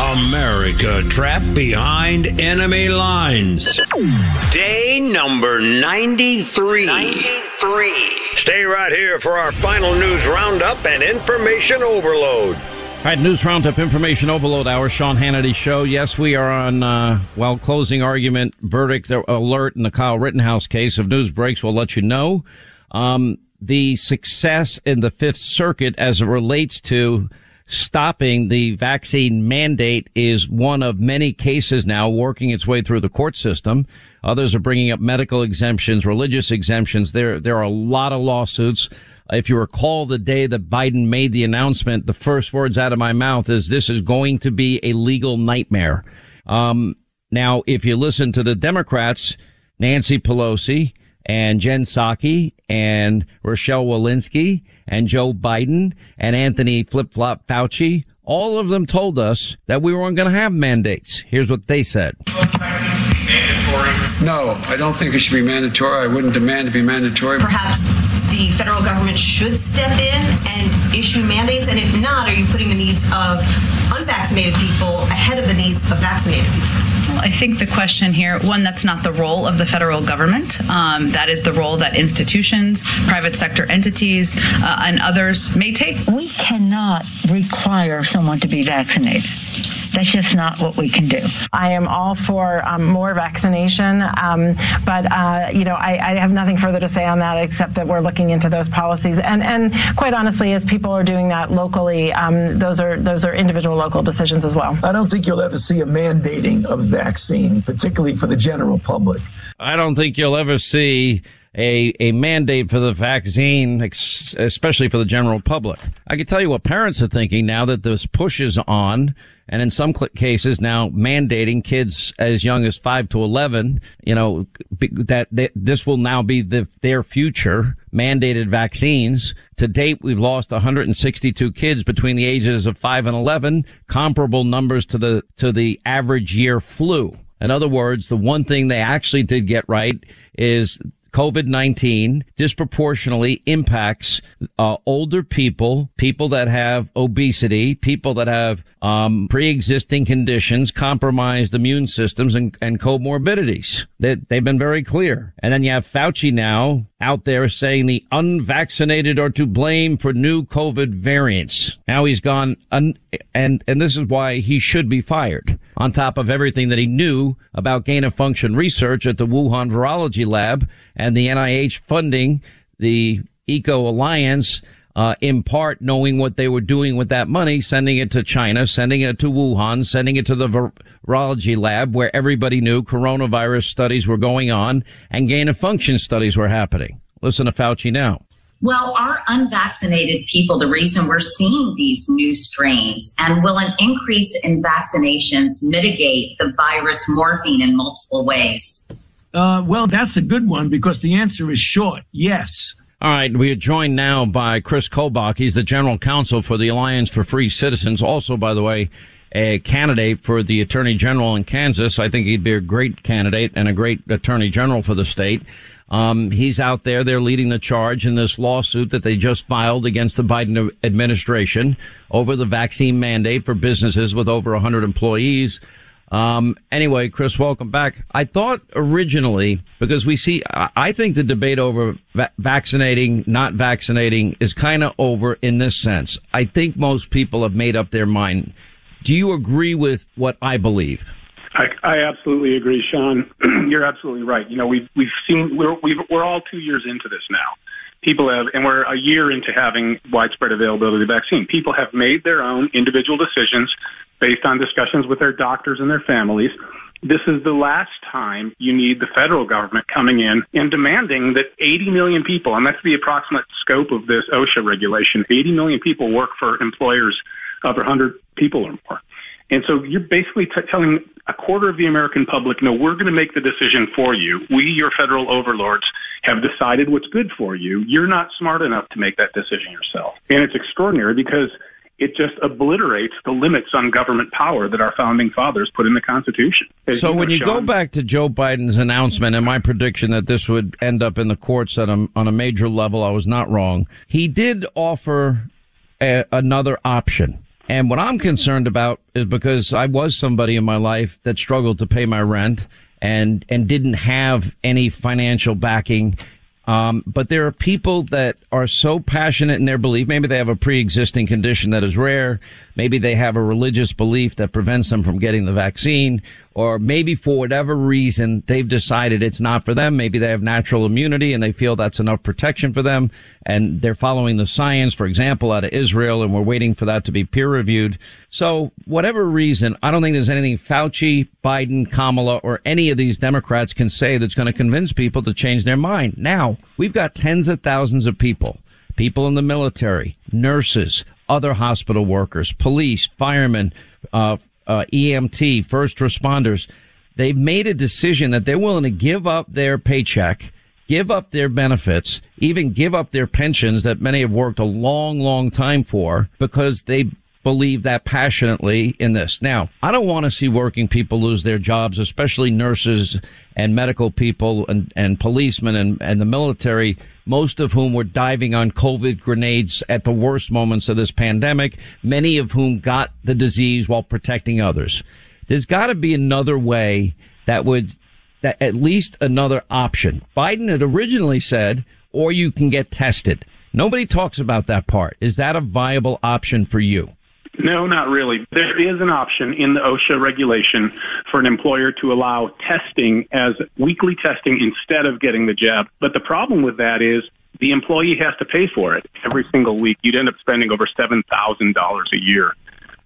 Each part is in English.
America trapped behind enemy lines. Day number 93. 93. Stay right here for our final news roundup and information overload. All right, news roundup, information overload hour, Sean Hannity show. Yes, we are on, uh, well, closing argument verdict alert in the Kyle Rittenhouse case. If news breaks, we'll let you know. Um, the success in the Fifth Circuit as it relates to stopping the vaccine mandate is one of many cases now working its way through the court system. Others are bringing up medical exemptions, religious exemptions. There, there are a lot of lawsuits. If you recall the day that Biden made the announcement, the first words out of my mouth is this is going to be a legal nightmare. Um, now, if you listen to the Democrats, Nancy Pelosi and Jen Psaki and Rochelle Walensky and Joe Biden and Anthony Flip Flop Fauci, all of them told us that we weren't going to have mandates. Here's what they said. No, I don't think it should be mandatory. I wouldn't demand to be mandatory. Perhaps the federal government should step in and issue mandates? And if not, are you putting the needs of unvaccinated people ahead of the needs of vaccinated people? I think the question here, one, that's not the role of the federal government. Um, that is the role that institutions, private sector entities, uh, and others may take. We cannot require someone to be vaccinated. That's just not what we can do. I am all for um, more vaccination, um, but uh, you know I, I, have nothing further to say on that except that we're looking into those policies. And and quite honestly, as people are doing that locally, um, those are those are individual local decisions as well. I don't think you'll ever see a mandating of vaccine, particularly for the general public. I don't think you'll ever see a, a mandate for the vaccine, especially for the general public. I can tell you what parents are thinking now that this push is on and in some cases now mandating kids as young as five to 11, you know, that, that this will now be the, their future mandated vaccines. To date, we've lost 162 kids between the ages of five and 11, comparable numbers to the, to the average year flu. In other words, the one thing they actually did get right is COVID-19 disproportionately impacts uh, older people, people that have obesity, people that have um, pre-existing conditions, compromised immune systems, and, and comorbidities. They, they've been very clear. And then you have Fauci now out there saying the unvaccinated are to blame for new COVID variants. Now he's gone, un- and and this is why he should be fired. On top of everything that he knew about gain of function research at the Wuhan Virology Lab and the NIH funding the Eco Alliance uh, in part knowing what they were doing with that money, sending it to China, sending it to Wuhan, sending it to the virology lab where everybody knew coronavirus studies were going on and gain of function studies were happening. Listen to Fauci now. Well, our unvaccinated people the reason we're seeing these new strains? And will an increase in vaccinations mitigate the virus morphine in multiple ways? Uh, well, that's a good one because the answer is short yes. All right, we are joined now by Kris Kobach. He's the general counsel for the Alliance for Free Citizens. Also, by the way, a candidate for the attorney general in Kansas. I think he'd be a great candidate and a great attorney general for the state. Um, he's out there. They're leading the charge in this lawsuit that they just filed against the Biden administration over the vaccine mandate for businesses with over 100 employees. Um, anyway, Kris, welcome back. I thought originally, because we see, I think the debate over va- vaccinating, not vaccinating is kind of over in this sense. I think most people have made up their mind. Do you agree with what I believe? I, I absolutely agree, Sean. You're absolutely right. You know, we've we've seen we're we've, we're all two years into this now. People have, and we're a year into having widespread availability of the vaccine. People have made their own individual decisions based on discussions with their doctors and their families. This is the last time you need the federal government coming in and demanding that 80 million people, and that's the approximate scope of this OSHA regulation, 80 million people work for employers of 100 people or more. And so you're basically t- telling a quarter of the American public, know we're going to make the decision for you. We, your federal overlords, have decided what's good for you. You're not smart enough to make that decision yourself. And it's extraordinary because it just obliterates the limits on government power that our founding fathers put in the Constitution. As so you know, when you Sean, go back to Joe Biden's announcement and my prediction that this would end up in the courts a, on a major level, I was not wrong. He did offer a, another option. And what I'm concerned about is because I was somebody in my life that struggled to pay my rent and, and didn't have any financial backing um, but there are people that are so passionate in their belief. Maybe they have a pre-existing condition that is rare. Maybe they have a religious belief that prevents them from getting the vaccine, or maybe for whatever reason they've decided it's not for them. Maybe they have natural immunity and they feel that's enough protection for them, and they're following the science, for example, out of Israel, and we're waiting for that to be peer reviewed. So, whatever reason, I don't think there's anything Fauci, Biden, Kamala, or any of these Democrats can say that's going to convince people to change their mind. Now, we've got tens of thousands of people, people in the military, nurses, other hospital workers, police, firemen, uh, uh, EMT, first responders. They've made a decision that they're willing to give up their paycheck, give up their benefits, even give up their pensions that many have worked a long, long time for because they believe that passionately in this. Now, I don't want to see working people lose their jobs, especially nurses and medical people and, and policemen and, and the military, most of whom were diving on COVID grenades at the worst moments of this pandemic, many of whom got the disease while protecting others. There's got to be another way that would, that at least another option. Biden had originally said, or you can get tested. Nobody talks about that part. Is that a viable option for you? No, not really. There is an option in the OSHA regulation for an employer to allow testing as weekly testing instead of getting the jab. But the problem with that is the employee has to pay for it every single week. You'd end up spending over $7,000 a year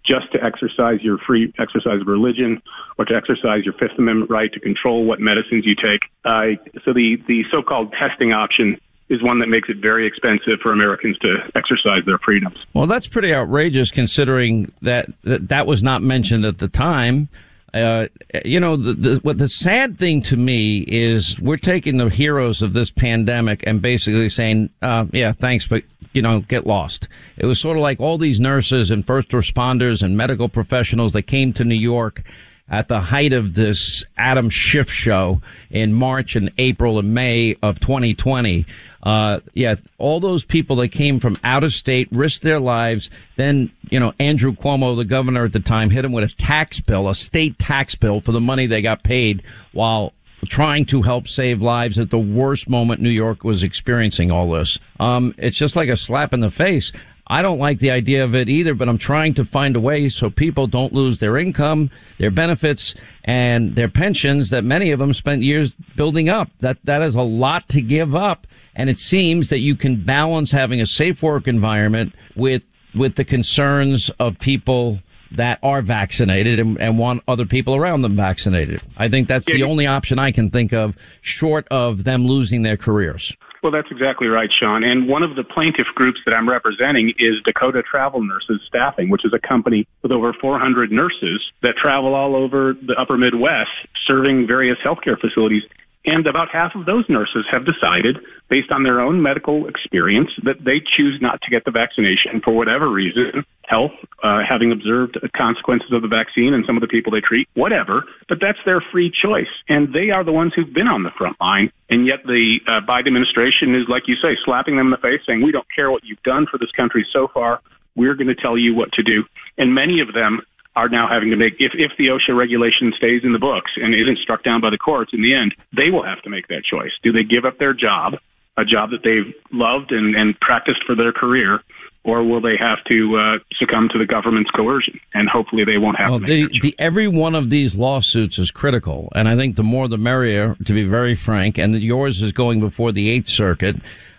just to exercise your free exercise of religion or to exercise your Fifth Amendment right to control what medicines you take. Uh, so the, the so-called testing option is one that makes it very expensive for Americans to exercise their freedoms. Well, that's pretty outrageous considering that that, that was not mentioned at the time. Uh, you know, the, the, what the sad thing to me is we're taking the heroes of this pandemic and basically saying, uh, yeah, thanks, but you know, get lost. It was sort of like all these nurses and first responders and medical professionals that came to New York at the height of this Adam Schiff show in March and April and May of 2020. Uh, yeah, all those people that came from out of state risked their lives. Then, you know, Andrew Cuomo, the governor at the time, hit him with a tax bill, a state tax bill for the money they got paid while trying to help save lives at the worst moment New York was experiencing all this. Um, it's just like a slap in the face. I don't like the idea of it either, but I'm trying to find a way so people don't lose their income, their benefits, and their pensions that many of them spent years building up. That, that is a lot to give up. And it seems that you can balance having a safe work environment with, with the concerns of people that are vaccinated and, and, want other people around them vaccinated. I think that's the only option I can think of short of them losing their careers. Well, that's exactly right, Sean. And one of the plaintiff groups that I'm representing is Dakota Travel Nurses Staffing, which is a company with over 400 nurses that travel all over the upper Midwest serving various healthcare facilities. And about half of those nurses have decided, based on their own medical experience, that they choose not to get the vaccination for whatever reason health, uh, having observed consequences of the vaccine and some of the people they treat, whatever. But that's their free choice. And they are the ones who've been on the front line. And yet the uh, Biden administration is, like you say, slapping them in the face, saying, we don't care what you've done for this country so far. We're going to tell you what to do. And many of them are now having to make, if, if the OSHA regulation stays in the books and isn't struck down by the courts in the end, they will have to make that choice. Do they give up their job, a job that they've loved and, and practiced for their career, or will they have to uh, succumb to the government's coercion? And hopefully they won't have well, to. The, the, every one of these lawsuits is critical, and I think the more the merrier, to be very frank. And yours is going before the Eighth Circuit,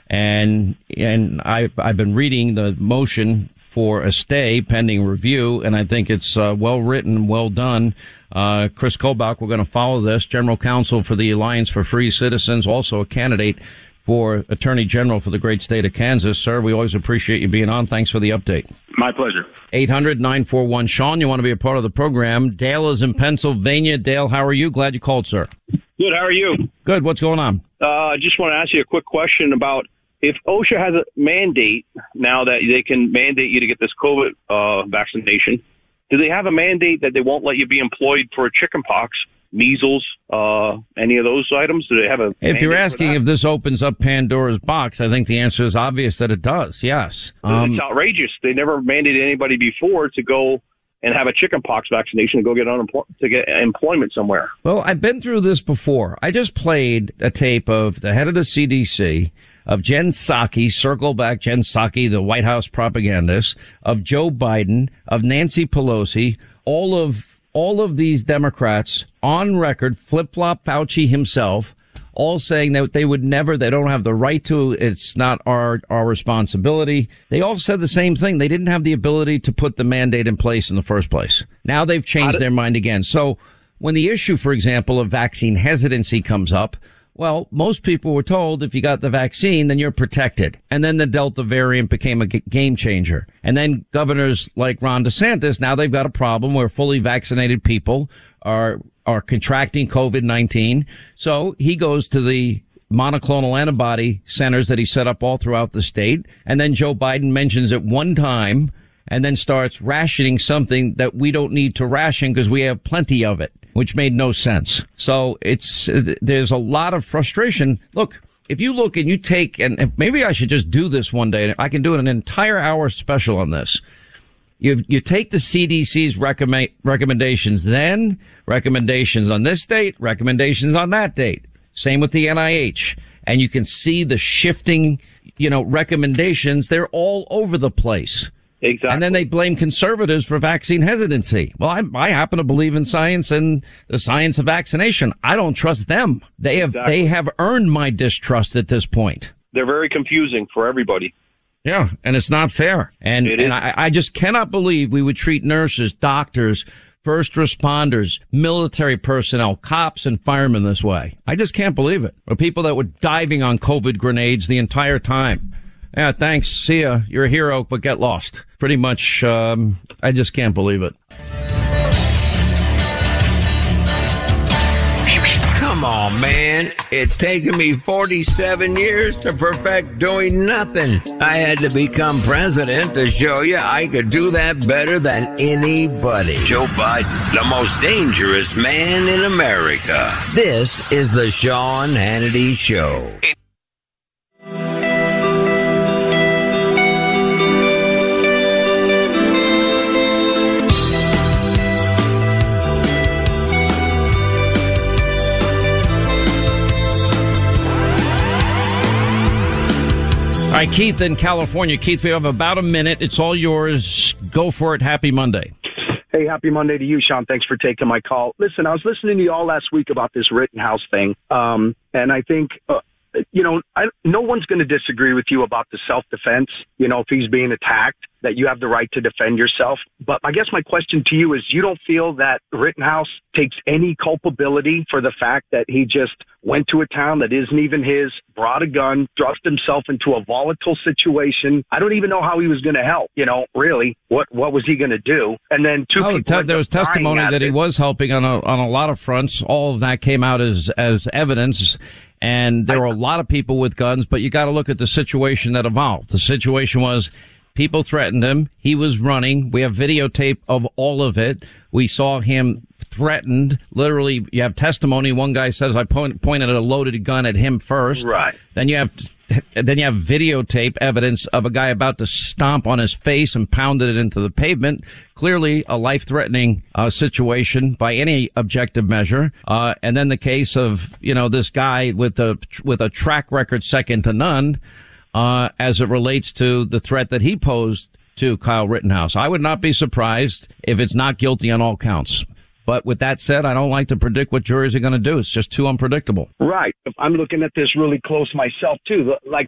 and and I I've been reading the motion for a stay pending review, and I think it's uh, well written, well done. Uh, Kris Kobach, we're going to follow this. General Counsel for the Alliance for Free Citizens, also a candidate for Attorney General for the great state of Kansas. Sir, we always appreciate you being on. Thanks for the update. My pleasure. 800 941 Sean, you want to be a part of the program. Dale is in Pennsylvania. Dale, how are you? Glad you called, sir. Good. How are you? Good. What's going on? Uh, I just want to ask you a quick question about if OSHA has a mandate now that they can mandate you to get this COVID uh, vaccination, do they have a mandate that they won't let you be employed for chickenpox measles, uh, any of those items? Do they have a? If you're asking if this opens up Pandora's box, I think the answer is obvious that it does. Yes. Um, it's outrageous. They never mandated anybody before to go and have a chickenpox vaccination to go get unemployment to get employment somewhere. Well, I've been through this before. I just played a tape of the head of the CDC, of Jen Psaki, circle back Jen Psaki, the White House propagandist, of Joe Biden, of Nancy Pelosi, all of all of these Democrats on record, flip flop Fauci himself, all saying that they would never, they don't have the right to, it's not our, our responsibility. They all said the same thing. They didn't have the ability to put the mandate in place in the first place. Now they've changed their mind again. So when the issue, for example, of vaccine hesitancy comes up, well, most people were told if you got the vaccine, then you're protected. And then the Delta variant became a game changer. And then governors like Ron DeSantis, now they've got a problem where fully vaccinated people are, are contracting COVID-19. So he goes to the monoclonal antibody centers that he set up all throughout the state. And then Joe Biden mentions it one time and then starts rationing something that we don't need to ration because we have plenty of it, which made no sense. So it's, there's a lot of frustration. Look, if you look and you take, and maybe I should just do this one day, I can do an entire hour special on this. You, you take the CDC's recommend, recommendations, then recommendations on this date, recommendations on that date. Same with the NIH. And you can see the shifting, you know, recommendations. They're all over the place. Exactly. And then they blame conservatives for vaccine hesitancy. Well, I, I happen to believe in science and the science of vaccination. I don't trust them. They have, Exactly. they have earned my distrust at this point. They're very confusing for everybody. Yeah, and it's not fair. And It and. I, I just cannot believe we would treat nurses, doctors, first responders, military personnel, cops, and firemen this way. I just can't believe it. Or people that were diving on COVID grenades the entire time. Yeah, thanks. See ya. You're a hero, but get lost. Pretty much. Um, I just can't believe it. Come on, man. It's taken me 47 years to perfect doing nothing. I had to become president to show you I could do that better than anybody. Joe Biden, the most dangerous man in America. This is the Sean Hannity Show. All right, Keith in California. Keith, we have about a minute. It's all yours. Go for it. Happy Monday. Hey, happy Monday to you, Sean. Thanks for taking my call. Listen, I was listening to you all last week about this Rittenhouse thing, um, and I think, uh, you know, I, no one's going to disagree with you about the self defense. You know, if he's being attacked, that you have the right to defend yourself. But I guess my question to you is, you don't feel that Rittenhouse takes any culpability for the fact that he just went to a town that isn't even his, brought a gun, thrust himself into a volatile situation. I don't even know how he was going to help. You know, really, what what was he going to do? And then two Well, people. te- there was testimony at that he was helping on a on a lot of fronts. All of that came out as as evidence, and there were a lot of people with guns. But you got to look at the situation that evolved. The situation was people threatened him. He was running. We have videotape of all of it. We saw him threatened. Literally, you have testimony. One guy says, "I point, pointed a loaded gun at him first. Right. Then you have then you have videotape evidence of a guy about to stomp on his face and pounded it into the pavement. Clearly a life-threatening uh, situation by any objective measure. Uh, and then the case of you know this guy with a with a track record second to none uh, as it relates to the threat that he posed to Kyle Rittenhouse. I would not be surprised if it's not guilty on all counts. But with that said, I don't like to predict what juries are going to do. It's just too unpredictable. Right. I'm looking at this really close myself too. Like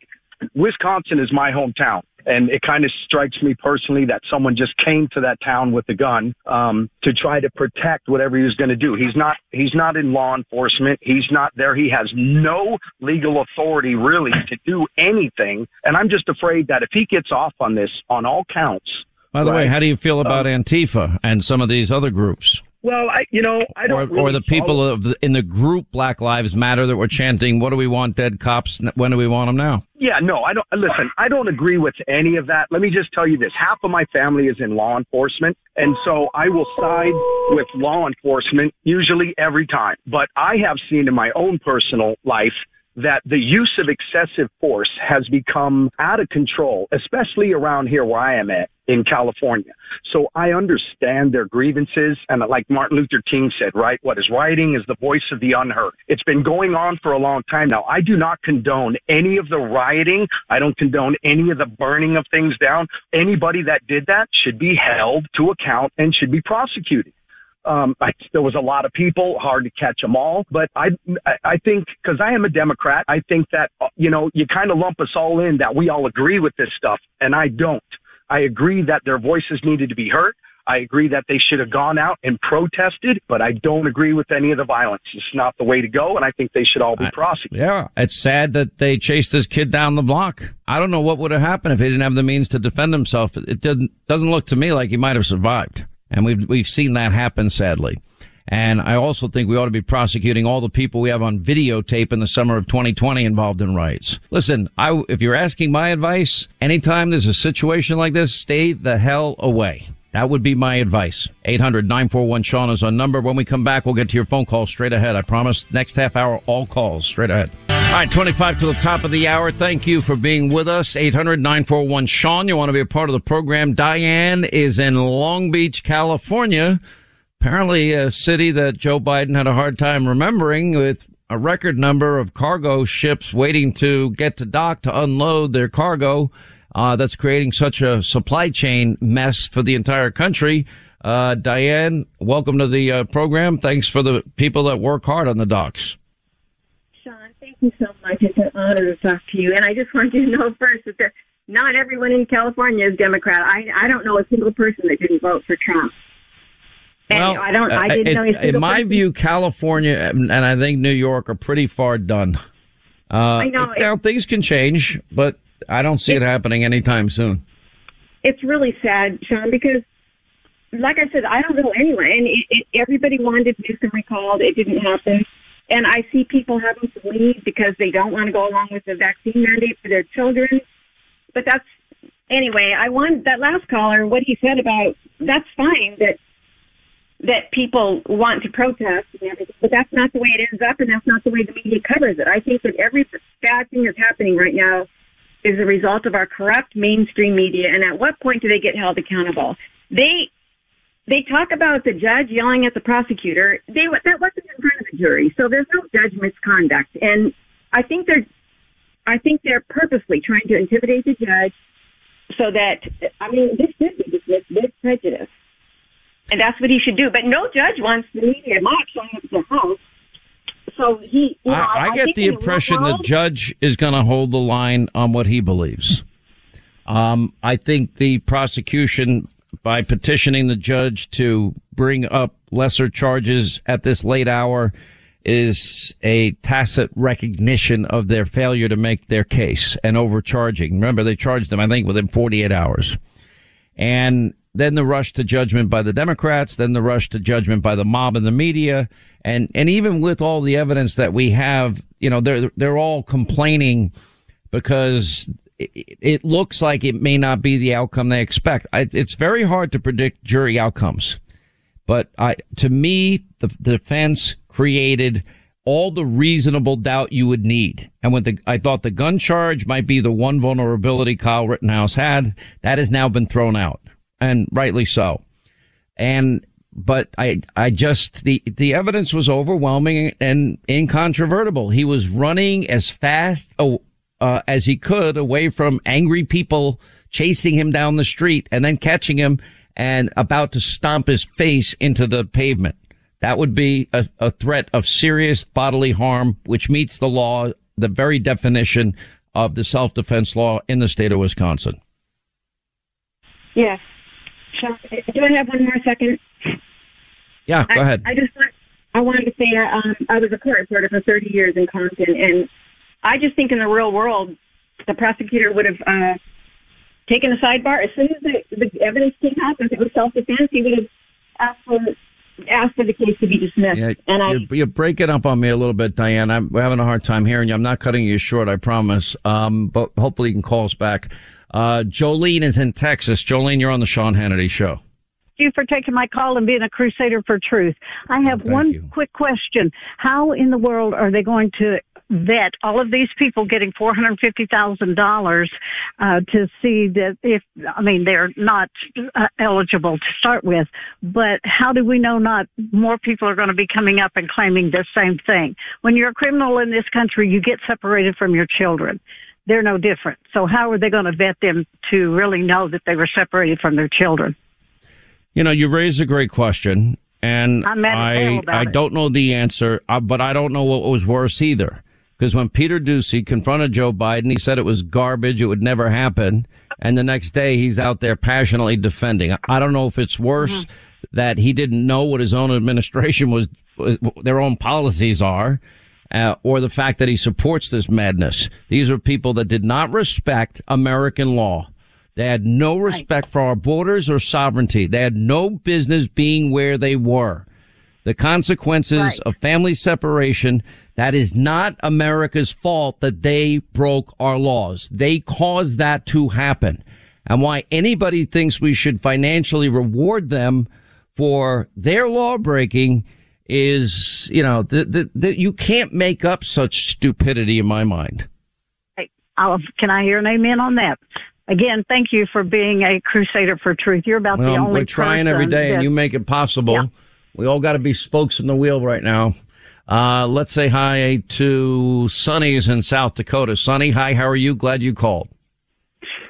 Wisconsin is my hometown. And it kind of strikes me personally that someone just came to that town with a gun um, to try to protect whatever he was going to do. He's not. He's not in law enforcement. He's not there. He has no legal authority really to do anything. And I'm just afraid that if he gets off on this on all counts, By the way, how do you feel about um, Antifa and some of these other groups? Well, I, you know, I don't. or, really or the people follow- of the, in the group Black Lives Matter that were chanting, "What do we want? Dead cops? When do we want them now?" Yeah, no, I don't. Listen, I don't agree with any of that. Let me just tell you this: half of my family is in law enforcement, and so I will side with law enforcement usually every time. But I have seen in my own personal life that the use of excessive force has become out of control, especially around here where I am at in California. So I understand their grievances. And like Martin Luther King said, right? What is writing is the voice of the unheard. It's been going on for a long time now. I do not condone any of the rioting. I don't condone any of the burning of things down. Anybody that did that should be held to account and should be prosecuted. Um, I, there was a lot of people, hard to catch them all. But I, I- think because I am a Democrat, I think that uh, you know you kind of lump us all in that we all agree with this stuff, and I don't. I agree that their voices needed to be heard. I agree that they should have gone out and protested, but I don't agree with any of the violence. It's not the way to go, and I think they should all be prosecuted. Yeah, it's sad that they chased this kid down the block. I don't know what would have happened if he didn't have the means to defend himself. It doesn't doesn't look to me like he might have survived, and we've we've seen that happen sadly. And I also think we ought to be prosecuting all the people we have on videotape in the summer of 2020 involved in riots. Listen, I, if you're asking my advice, anytime there's a situation like this, stay the hell away. That would be my advice. 800-941-SEAN is our number. When we come back, we'll get to your phone call straight ahead. I promise next half hour, all calls straight ahead. All right, 25 to the top of the hour. Thank you for being with us. 800-941-SEAN. You want to be a part of the program. Diane is in Long Beach, California. Apparently a city that Joe Biden had a hard time remembering with a record number of cargo ships waiting to get to dock to unload their cargo. Uh, that's creating such a supply chain mess for the entire country. Uh, Diane, welcome to the uh, program. Thanks for the people that work hard on the docks. You so much. It's an honor to talk to you. And I just want you to know first that there, not everyone in California is Democrat. I I don't know a single person that didn't vote for Trump. And I don't. I uh, didn't it- know in my person. view, California and and I think New York are pretty far done. Uh, I know. Now things can change, but I don't see it happening anytime soon. it's really sad, Sean, because like I said, I don't know anyone, and it, it, everybody wanted Newsom recalled. It didn't happen, and I see people having to leave because they don't want to go along with the vaccine mandate for their children. But that's anyway. I want that last caller. What he said about that's fine that that people want to protest and everything, but that's not the way it ends up, and that's not the way the media covers it. I think that every bad thing that's happening right now is a result of our corrupt mainstream media. And at what point do they get held accountable? They they talk about the judge yelling at the prosecutor. They that wasn't in front of the jury, so there's no judge misconduct. And I think they're I think they're purposely trying to intimidate the judge so that I mean this should be dismissed with prejudice. And that's what he should do. But no judge wants the media mock showing up at the house. So he, you know, I, I get the impression the judge is going to hold the line on what he believes. Um, I think the prosecution, by petitioning the judge to bring up lesser charges at this late hour, is a tacit recognition of their failure to make their case and overcharging. Remember, they charged them, I think, within 48 hours. And then the rush to judgment by the Democrats, then the rush to judgment by the mob and the media. And, and even with all the evidence that we have, you know, they're, they're all complaining because it, looks like it may not be the outcome they expect. It's very hard to predict jury outcomes, but I, to me, the, the defense created all the reasonable doubt you would need. And when the, I thought the gun charge might be the one vulnerability Kyle Rittenhouse had, that has now been thrown out and rightly so. And, but I, I just, the, the evidence was overwhelming and incontrovertible. He was running as fast uh, uh, as he could away from angry people chasing him down the street and then catching him and about to stomp his face into the pavement. That would be a, a threat of serious bodily harm, which meets the law, the very definition of the self-defense law in the state of Wisconsin. Yes. Sean, do I have one more second? Yeah, go I, ahead. I just want, I wanted to say um, I was a court reporter for 30 years in Compton, and I just think in the real world, the prosecutor would have uh, taken a sidebar as soon as the, the evidence came out. If it was self defense, he would have asked for ask for the case to be dismissed. Yeah, and I, you're, you're breaking up on me a little bit, Diane. I'm we're having a hard time hearing you. I'm not cutting you short, I promise. Um, but hopefully you can call us back. Uh, Jolene is in Texas. Jolene, you're on the Sean Hannity show. Thank you for taking my call and being a crusader for truth. I have one quick question. How in the world are they going to vet all of these people getting $450,000 uh, to see that if, I mean, they're not uh, eligible to start with, but how do we know not more people are going to be coming up and claiming the same thing? When you're a criminal in this country, you get separated from your children. They're no different. So how are they going to vet them to really know that they were separated from their children? You know, you raised a great question, and I'm mad as hell I I don't know the answer, uh, but I don't know what was worse either. Because when Peter Doocy confronted Joe Biden, he said it was garbage, it would never happen, and the next day he's out there passionately defending. I- don't know if it's worse Mm-hmm. that he didn't know what his own administration was, their own policies are. Uh, or the fact that he supports this madness. These are people that did not respect American law. They had no respect for our borders or sovereignty. They had no business being where they were. The consequences of family separation, that is not America's fault that they broke our laws. They caused that to happen. And why anybody thinks we should financially reward them for their law breaking is, you know, the, the, the, you can't make up such stupidity in my mind. Hey, I'll, can I hear an amen on that? Again, thank you for being a crusader for truth. You're about the Well, only we're trying every day, day, and you make it possible. We all got to be spokes in the wheel right now. Uh, let's say hi to Sonny's in South Dakota. Sonny, hi. How are you? Glad you called.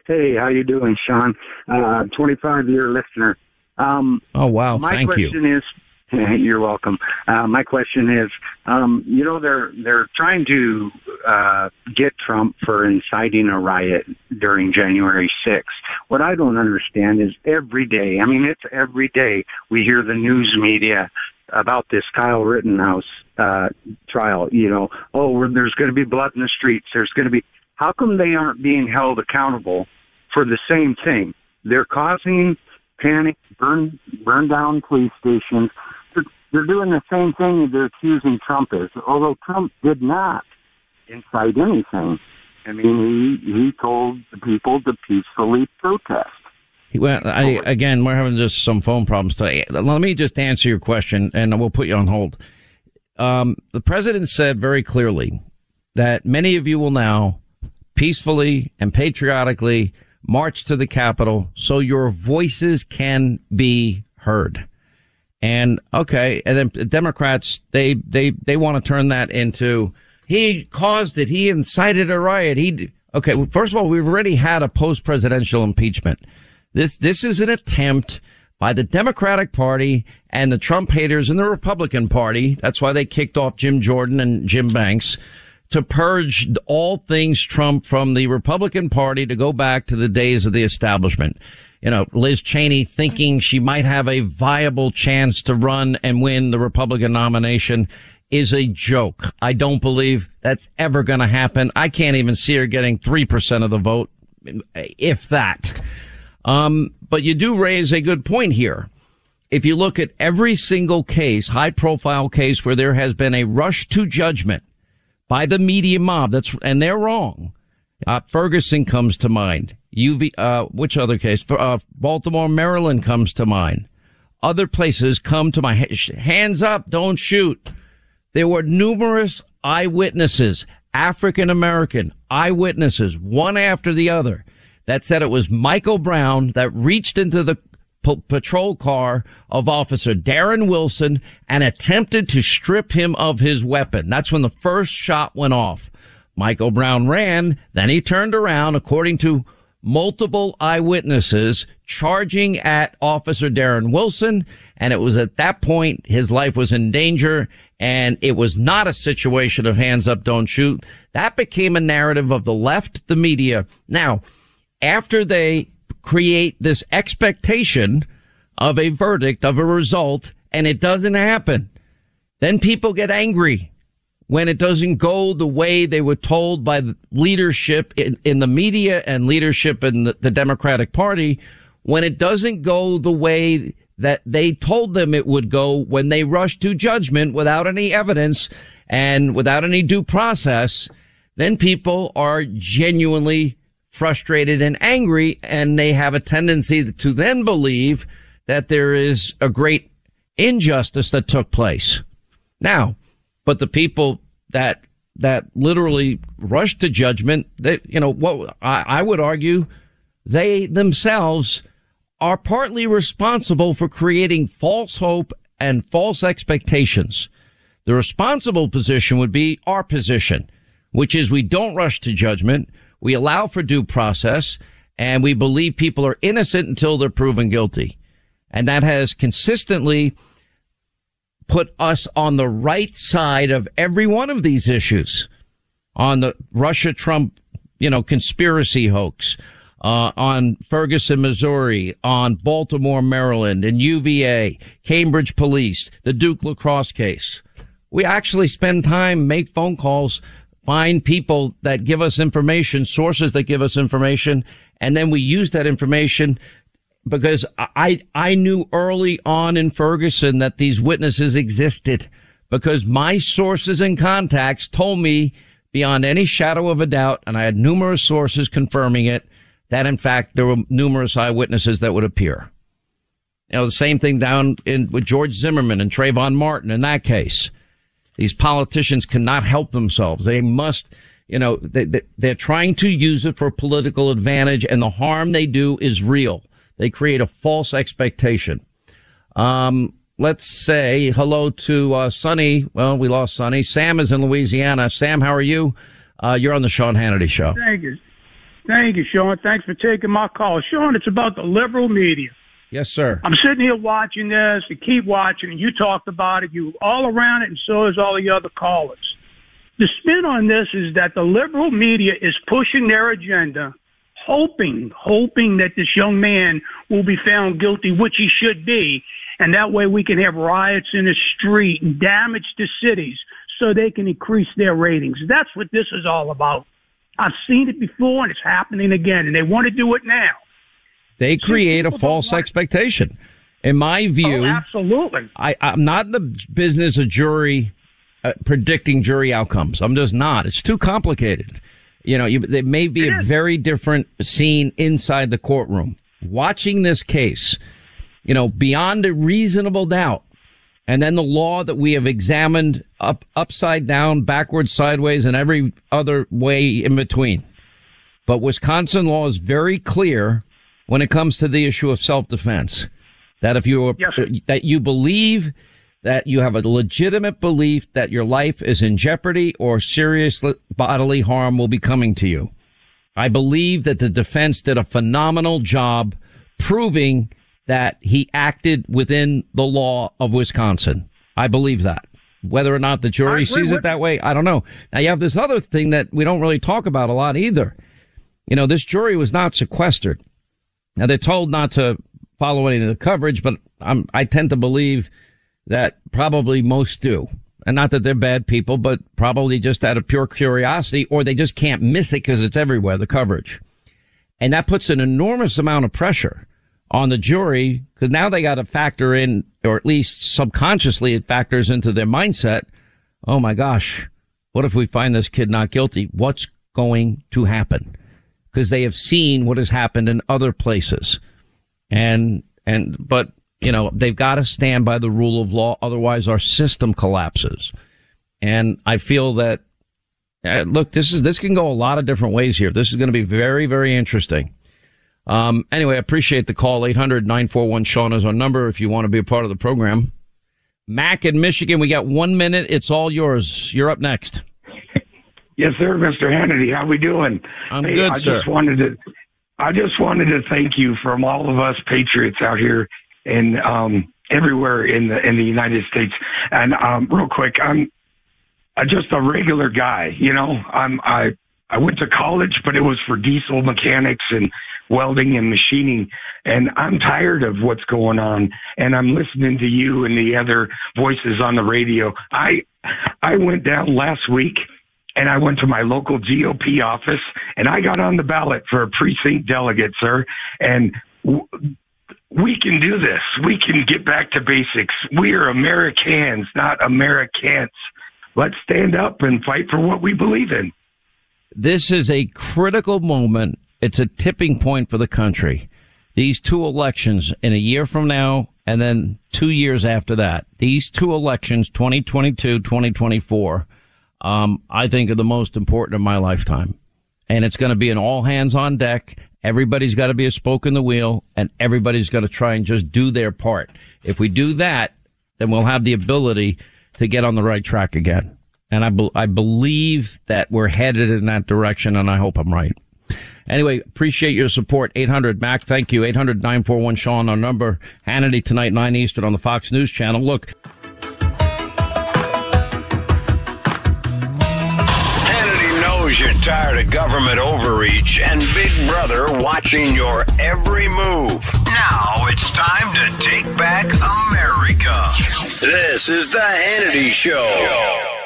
Hey, how you doing, Sean? Uh, 25 year listener. Um, Oh wow, my thank you. question is, you're welcome. Uh, my question is, um, you know, they're they're trying to uh, get Trump for inciting a riot during January 6th. What I don't understand is every day. I mean, it's every day we hear the news media about this Kyle Rittenhouse uh, trial. You know, oh, there's going to be blood in the streets. There's going to be. How come they aren't being held accountable for the same thing? They're causing panic, burn burn down police stations. They're, they're doing the same thing that they're accusing Trump is, although Trump did not incite anything. I mean, he he told the people to peacefully protest. Went, I, again, we're having just some phone problems today. Let me just answer your question and we'll put you on hold. Um, the president said very clearly that many of you will now peacefully and patriotically march to the Capitol so your voices can be heard. And okay, and then Democrats they they they want to turn that into he caused it, he incited a riot. He okay. Well, first of all, we've already had a post presidential impeachment. This this is an attempt by the Democratic Party and the Trump haters in the Republican Party. That's why they kicked off Jim Jordan and Jim Banks to purge all things Trump from the Republican Party to go back to the days of the establishment. You know, Liz Cheney thinking she might have a viable chance to run and win the Republican nomination is a joke. I don't believe that's ever going to happen. I can't even see her getting 3% of the vote, if that. Um, but you do raise a good point here. If you look at every single case, high profile case where there has been a rush to judgment by the media mob, that's, and they're wrong. Uh, Ferguson comes to mind. UV, uh, which other case? Uh, Baltimore, Maryland comes to mind. Other places come to my hands up, don't shoot. There were numerous eyewitnesses, African American eyewitnesses, one after the other, that said it was Michael Brown that reached into the p- patrol car of Officer Darren Wilson and attempted to strip him of his weapon. That's when the first shot went off. Michael Brown ran, then he turned around, according to multiple eyewitnesses, charging at Officer Darren Wilson. And it was at that point his life was in danger and it was not a situation of hands up, don't shoot. That became a narrative of the left, the media. Now, after they create this expectation of a verdict, of a result, and it doesn't happen, then people get angry when it doesn't go the way they were told by leadership in, in the media and leadership in the, the Democratic Party, when it doesn't go the way that they told them it would go when they rushed to judgment without any evidence and without any due process, then people are genuinely frustrated and angry and they have a tendency to then believe that there is a great injustice that took place. Now, but the people that that literally rushed to judgment, they, you know, what I, I would argue, they themselves are partly responsible for creating false hope and false expectations. The responsible position would be our position, which is we don't rush to judgment. We allow for due process and we believe people are innocent until they're proven guilty. And that has consistently put us on the right side of every one of these issues on the Russia Trump, you know, conspiracy hoax, uh, on Ferguson, Missouri, on Baltimore, Maryland, and UVA, Cambridge police, the Duke lacrosse case. We actually spend time, make phone calls, find people that give us information, sources that give us information, and then we use that information because I, I knew early on in Ferguson that these witnesses existed because my sources and contacts told me beyond any shadow of a doubt, and I had numerous sources confirming it, that in fact there were numerous eyewitnesses that would appear. You know, the same thing down in with George Zimmerman and Trayvon Martin in that case. These politicians cannot help themselves. They must, you know, they, they, are trying to use it for political advantage and the harm they do is real. They create a false expectation. Um, let's say hello to, uh, Sonny. Well, we lost Sonny. Sam is in Louisiana. Sam, how are you? Uh, you're on the Sean Hannity show. Thank you. Thank you, Sean. Thanks for taking my call. Sean, it's about the liberal media. Yes, sir. I'm sitting here watching this and keep watching, and you talked about it. You all around it, and so is all the other callers. The spin on this is that the liberal media is pushing their agenda, hoping, hoping that this young man will be found guilty, which he should be, and that way we can have riots in the street and damage to cities so they can increase their ratings. That's what this is all about. I've seen it before, and it's happening again, and they want to do it now. They create a false expectation. In my view, oh, absolutely. I, I'm not in the business of jury uh, predicting jury outcomes. I'm just not. It's too complicated. You know, you, there may be a very different scene inside the courtroom. Watching this case, you know, beyond a reasonable doubt, and then the law that we have examined up, upside down, backwards, sideways, and every other way in between. But Wisconsin law is very clear when it comes to the issue of self-defense. That if you yes, that you believe that you have a legitimate belief that your life is in jeopardy or serious bodily harm will be coming to you. I believe that the defense did a phenomenal job proving that he acted within the law of Wisconsin. I believe that. Whether or not the jury sees it that way, I don't know. Now you have this other thing that we don't really talk about a lot either. You know, this jury was not sequestered. Now they're told not to follow any of the coverage, but I'm, I tend to believe that probably most do. And not that they're bad people, but probably just out of pure curiosity, or they just can't miss it because it's everywhere, the coverage. And that puts an enormous amount of pressure on the jury because now they got to factor in, or at least subconsciously it factors into their mindset. Oh my gosh. What if we find this kid not guilty? What's going to happen? Because they have seen what has happened in other places. And, and, but, you know, they've got to stand by the rule of law. Otherwise our system collapses. And I feel that, uh, look, this is, this can go a lot of different ways here. This is going to be very, very interesting. Um, anyway, I appreciate the call. 800-941 Sean is our number if you want to be a part of the program. Mac in Michigan, we got one minute. It's all yours. You're up next. Yes, sir, Mr. Hannity. How we doing? I'm hey, good, I sir. Just wanted to, I just wanted to thank you from all of us patriots out here and um, everywhere in the in the United States. And um, real quick, I'm uh, just a regular guy. You know, I'm I I went to college, but it was for diesel mechanics and welding and machining. And I'm tired of what's going on. And I'm listening to you and the other voices on the radio. I I went down last week and I went to my local GOP office and I got on the ballot for a precinct delegate, sir. And w- we can do this. We can get back to basics. We are Americans, not Americans. Let's stand up and fight for what we believe in. This is a critical moment. It's a tipping point for the country. These two elections in a year from now and then two years after that, these two elections, 2022, 2024, um, I think are the most important of my lifetime. And it's going to be an all hands on deck. Everybody's got to be a spoke in the wheel and everybody's got to try and just do their part. If we do that, then we'll have the ability to get on the right track again. And I, be- I believe that we're headed in that direction and I hope I'm right. Anyway, appreciate your support. 800 Mac. Thank you. 800 941 Sean, our number. Hannity tonight, 9 Eastern on the Fox News channel. Look. Knows you're tired of government overreach and Big Brother watching your every move. Now it's time to take back America. This is the Hannity Show.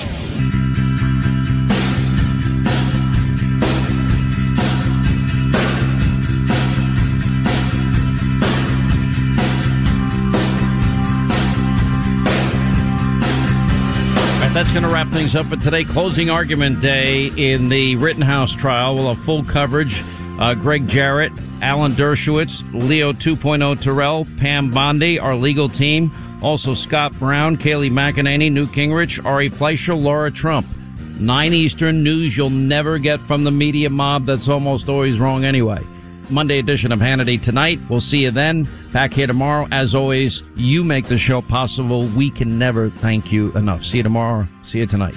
That's going to wrap things up for today. Closing argument day in the Rittenhouse trial. We'll have full coverage. Uh, Gregg Jarrett, Alan Dershowitz, Leo 2.0 Terrell, Pam Bondi, our legal team. Also Scott Brown, Kayleigh McEnany, Newt Gingrich, Ari Fleischer, Laura Trump. 9 Eastern news you'll never get from the media mob that's almost always wrong anyway. Monday edition of Hannity tonight. We'll see you then. Back here tomorrow. As always, you make the show possible. We can never thank you enough. See you tomorrow. See you tonight.